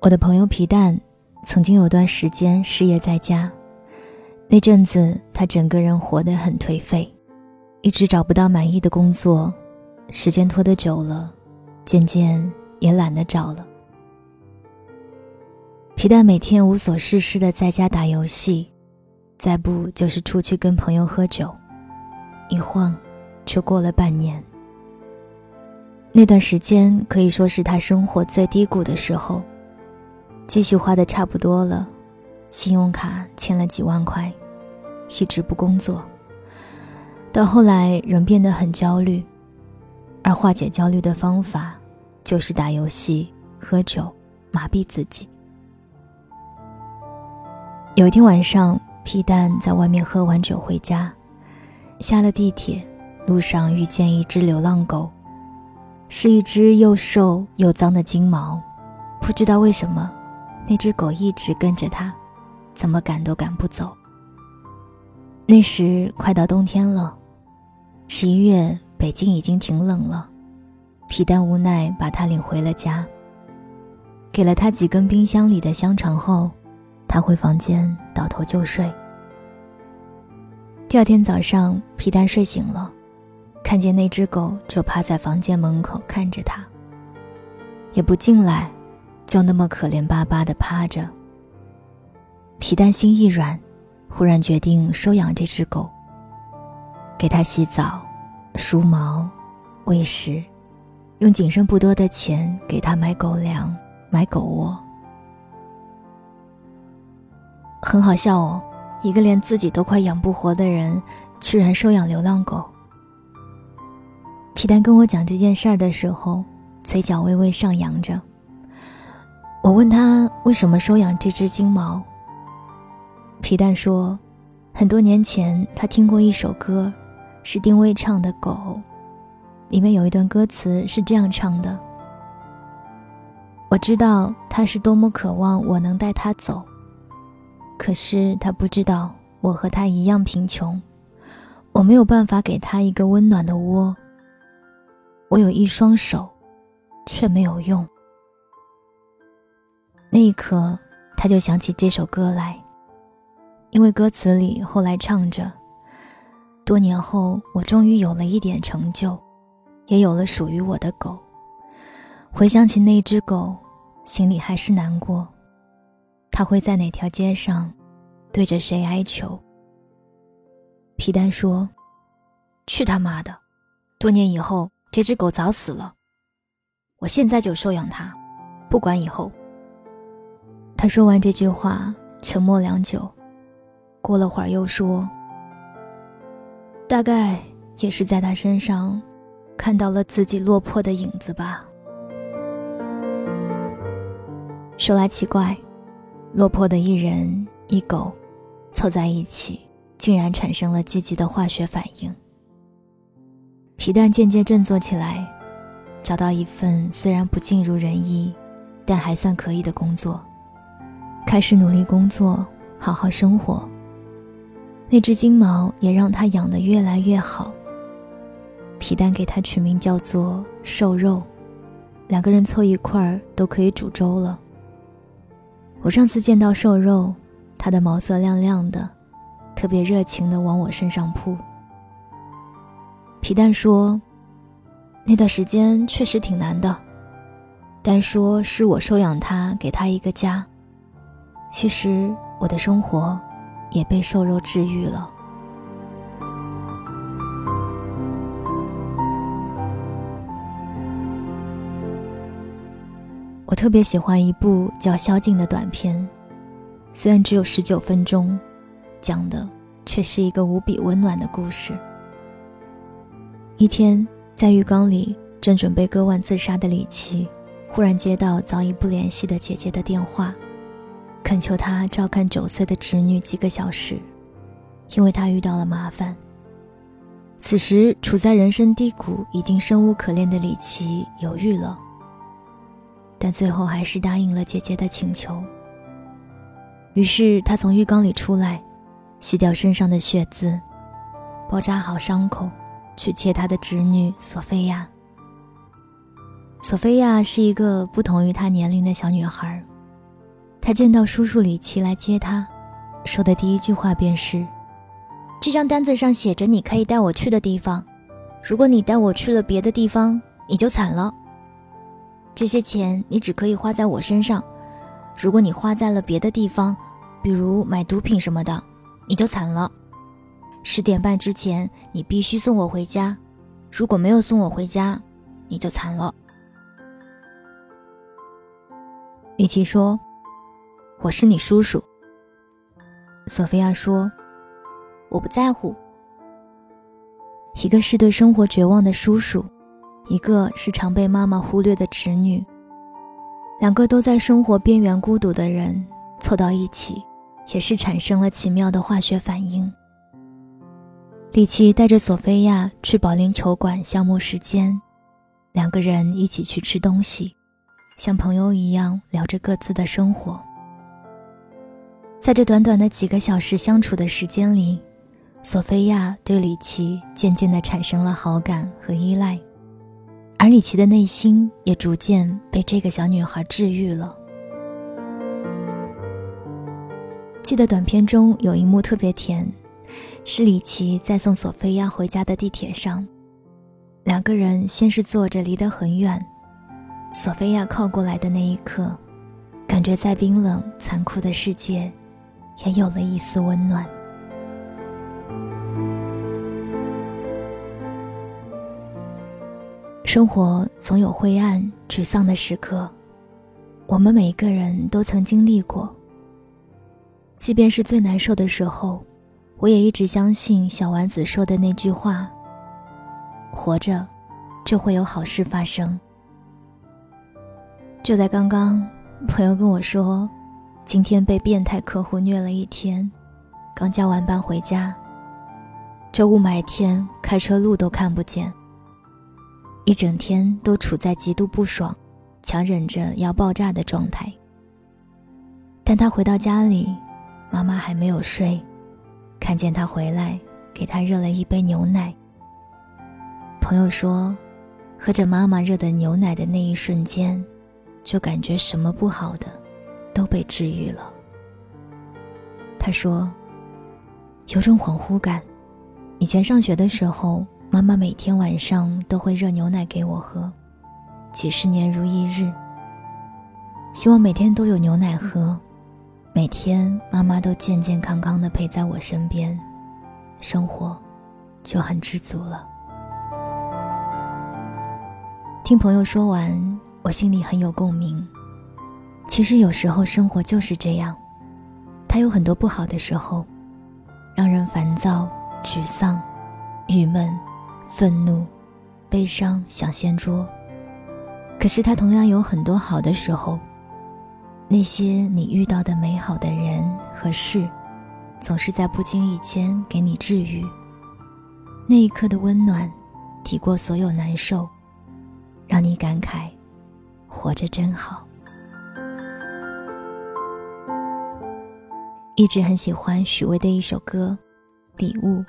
我的朋友皮蛋曾经有段时间失业在家，那阵子他整个人活得很颓废，一直找不到满意的工作，时间拖得久了，渐渐也懒得找了。皮蛋每天无所事事的在家打游戏，再不就是出去跟朋友喝酒，一晃就过了半年。那段时间可以说是他生活最低谷的时候。积蓄花的差不多了，信用卡欠了几万块，一直不工作。到后来人变得很焦虑，而化解焦虑的方法就是打游戏、喝酒，麻痹自己。有一天晚上，皮蛋在外面喝完酒回家，下了地铁，路上遇见一只流浪狗，是一只又瘦又脏的金毛，不知道为什么。那只狗一直跟着他，怎么赶都赶不走。那时快到冬天了，十一月北京已经挺冷了。皮蛋无奈把他领回了家，给了他几根冰箱里的香肠后，他回房间倒头就睡。第二天早上，皮蛋睡醒了，看见那只狗就趴在房间门口看着他，也不进来。就那么可怜巴巴的趴着。皮蛋心一软，忽然决定收养这只狗。给它洗澡、梳毛、喂食，用仅剩不多的钱给它买狗粮、买狗窝。很好笑哦，一个连自己都快养不活的人，居然收养流浪狗。皮蛋跟我讲这件事儿的时候，嘴角微微上扬着。我问他为什么收养这只金毛。皮蛋说，很多年前他听过一首歌，是丁薇唱的《狗》，里面有一段歌词是这样唱的：“我知道他是多么渴望我能带他走，可是他不知道我和他一样贫穷，我没有办法给他一个温暖的窝。我有一双手，却没有用。”那一刻，他就想起这首歌来，因为歌词里后来唱着：“多年后，我终于有了一点成就，也有了属于我的狗。回想起那只狗，心里还是难过。它会在哪条街上，对着谁哀求？”皮蛋说：“去他妈的！多年以后，这只狗早死了。我现在就收养它，不管以后。”他说完这句话，沉默良久，过了会儿又说：“大概也是在他身上看到了自己落魄的影子吧。”说来奇怪，落魄的一人一狗凑在一起，竟然产生了积极的化学反应。皮蛋渐渐振作起来，找到一份虽然不尽如人意，但还算可以的工作。开始努力工作，好好生活。那只金毛也让他养得越来越好。皮蛋给它取名叫做瘦肉，两个人凑一块儿都可以煮粥了。我上次见到瘦肉，它的毛色亮亮的，特别热情地往我身上扑。皮蛋说：“那段时间确实挺难的，但说是我收养它，给它一个家。”其实我的生活也被瘦肉治愈了。我特别喜欢一部叫《宵禁》的短片，虽然只有十九分钟，讲的却是一个无比温暖的故事。一天，在浴缸里正准备割腕自杀的李琦，忽然接到早已不联系的姐姐的电话。恳求他照看九岁的侄女几个小时，因为他遇到了麻烦。此时处在人生低谷、已经生无可恋的李琦犹豫了，但最后还是答应了姐姐的请求。于是他从浴缸里出来，洗掉身上的血渍，包扎好伤口，去接他的侄女索菲亚。索菲亚是一个不同于她年龄的小女孩。他见到叔叔李奇来接他，说的第一句话便是：“这张单子上写着你可以带我去的地方，如果你带我去了别的地方，你就惨了。这些钱你只可以花在我身上，如果你花在了别的地方，比如买毒品什么的，你就惨了。十点半之前你必须送我回家，如果没有送我回家，你就惨了。”李奇说。我是你叔叔，索菲亚说：“我不在乎。”一个是对生活绝望的叔叔，一个是常被妈妈忽略的侄女，两个都在生活边缘孤独的人凑到一起，也是产生了奇妙的化学反应。李奇带着索菲亚去保龄球馆消磨时间，两个人一起去吃东西，像朋友一样聊着各自的生活。在这短短的几个小时相处的时间里，索菲亚对李奇渐渐地产生了好感和依赖，而李奇的内心也逐渐被这个小女孩治愈了。记得短片中有一幕特别甜，是李奇在送索菲亚回家的地铁上，两个人先是坐着离得很远，索菲亚靠过来的那一刻，感觉在冰冷残酷的世界。也有了一丝温暖。生活总有灰暗、沮丧的时刻，我们每个人都曾经历过。即便是最难受的时候，我也一直相信小丸子说的那句话：“活着，就会有好事发生。”就在刚刚，朋友跟我说。今天被变态客户虐了一天，刚加完班回家。这雾霾天，开车路都看不见。一整天都处在极度不爽、强忍着要爆炸的状态。但他回到家里，妈妈还没有睡，看见他回来，给他热了一杯牛奶。朋友说，喝着妈妈热的牛奶的那一瞬间，就感觉什么不好的。都被治愈了。他说：“有种恍惚感，以前上学的时候，妈妈每天晚上都会热牛奶给我喝，几十年如一日。希望每天都有牛奶喝，每天妈妈都健健康康的陪在我身边，生活就很知足了。”听朋友说完，我心里很有共鸣。其实有时候生活就是这样，它有很多不好的时候，让人烦躁、沮丧、郁闷、愤怒、悲伤，想掀桌。可是它同样有很多好的时候，那些你遇到的美好的人和事，总是在不经意间给你治愈。那一刻的温暖，抵过所有难受，让你感慨，活着真好。一直很喜欢许巍的一首歌《礼物》，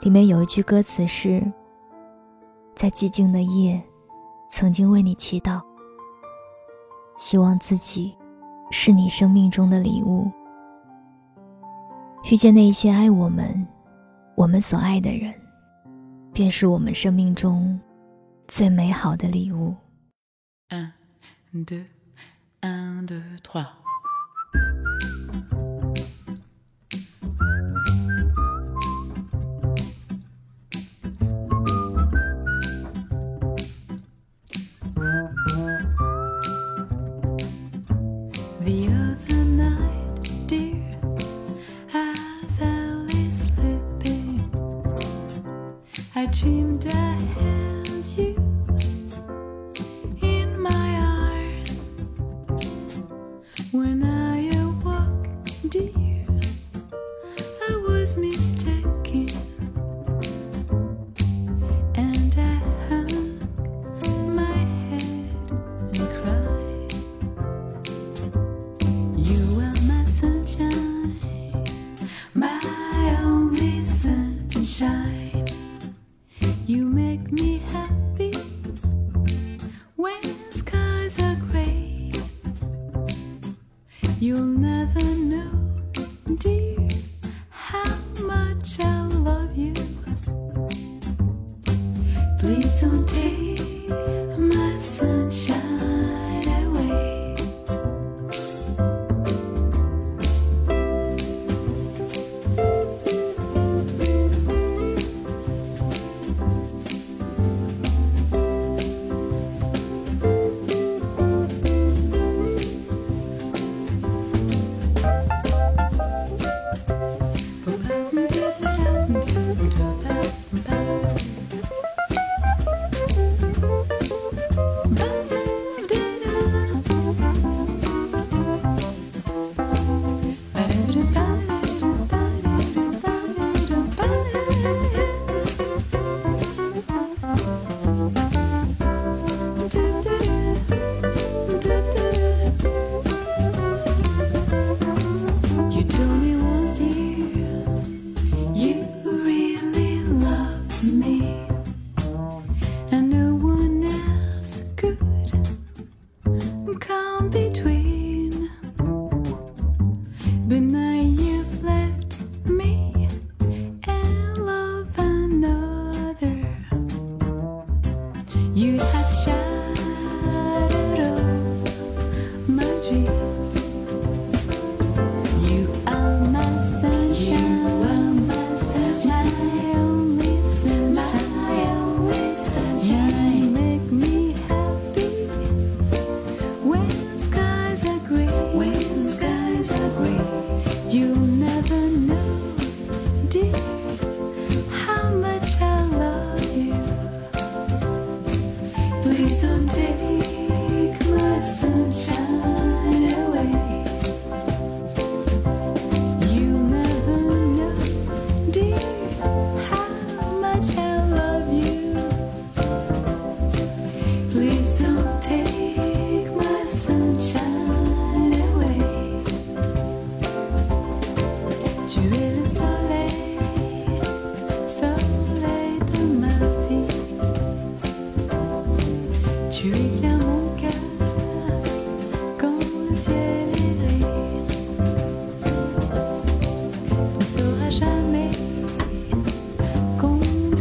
里面有一句歌词是：“在寂静的夜，曾经为你祈祷，希望自己是你生命中的礼物，遇见那一些爱我们、我们所爱的人，便是我们生命中最美好的礼物。” Un, deux, un, deux, trois. I dreamed ahead. mountain.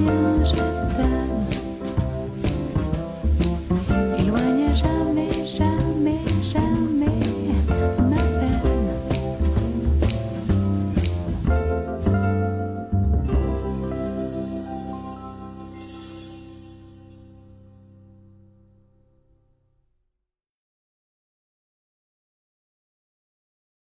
bien je.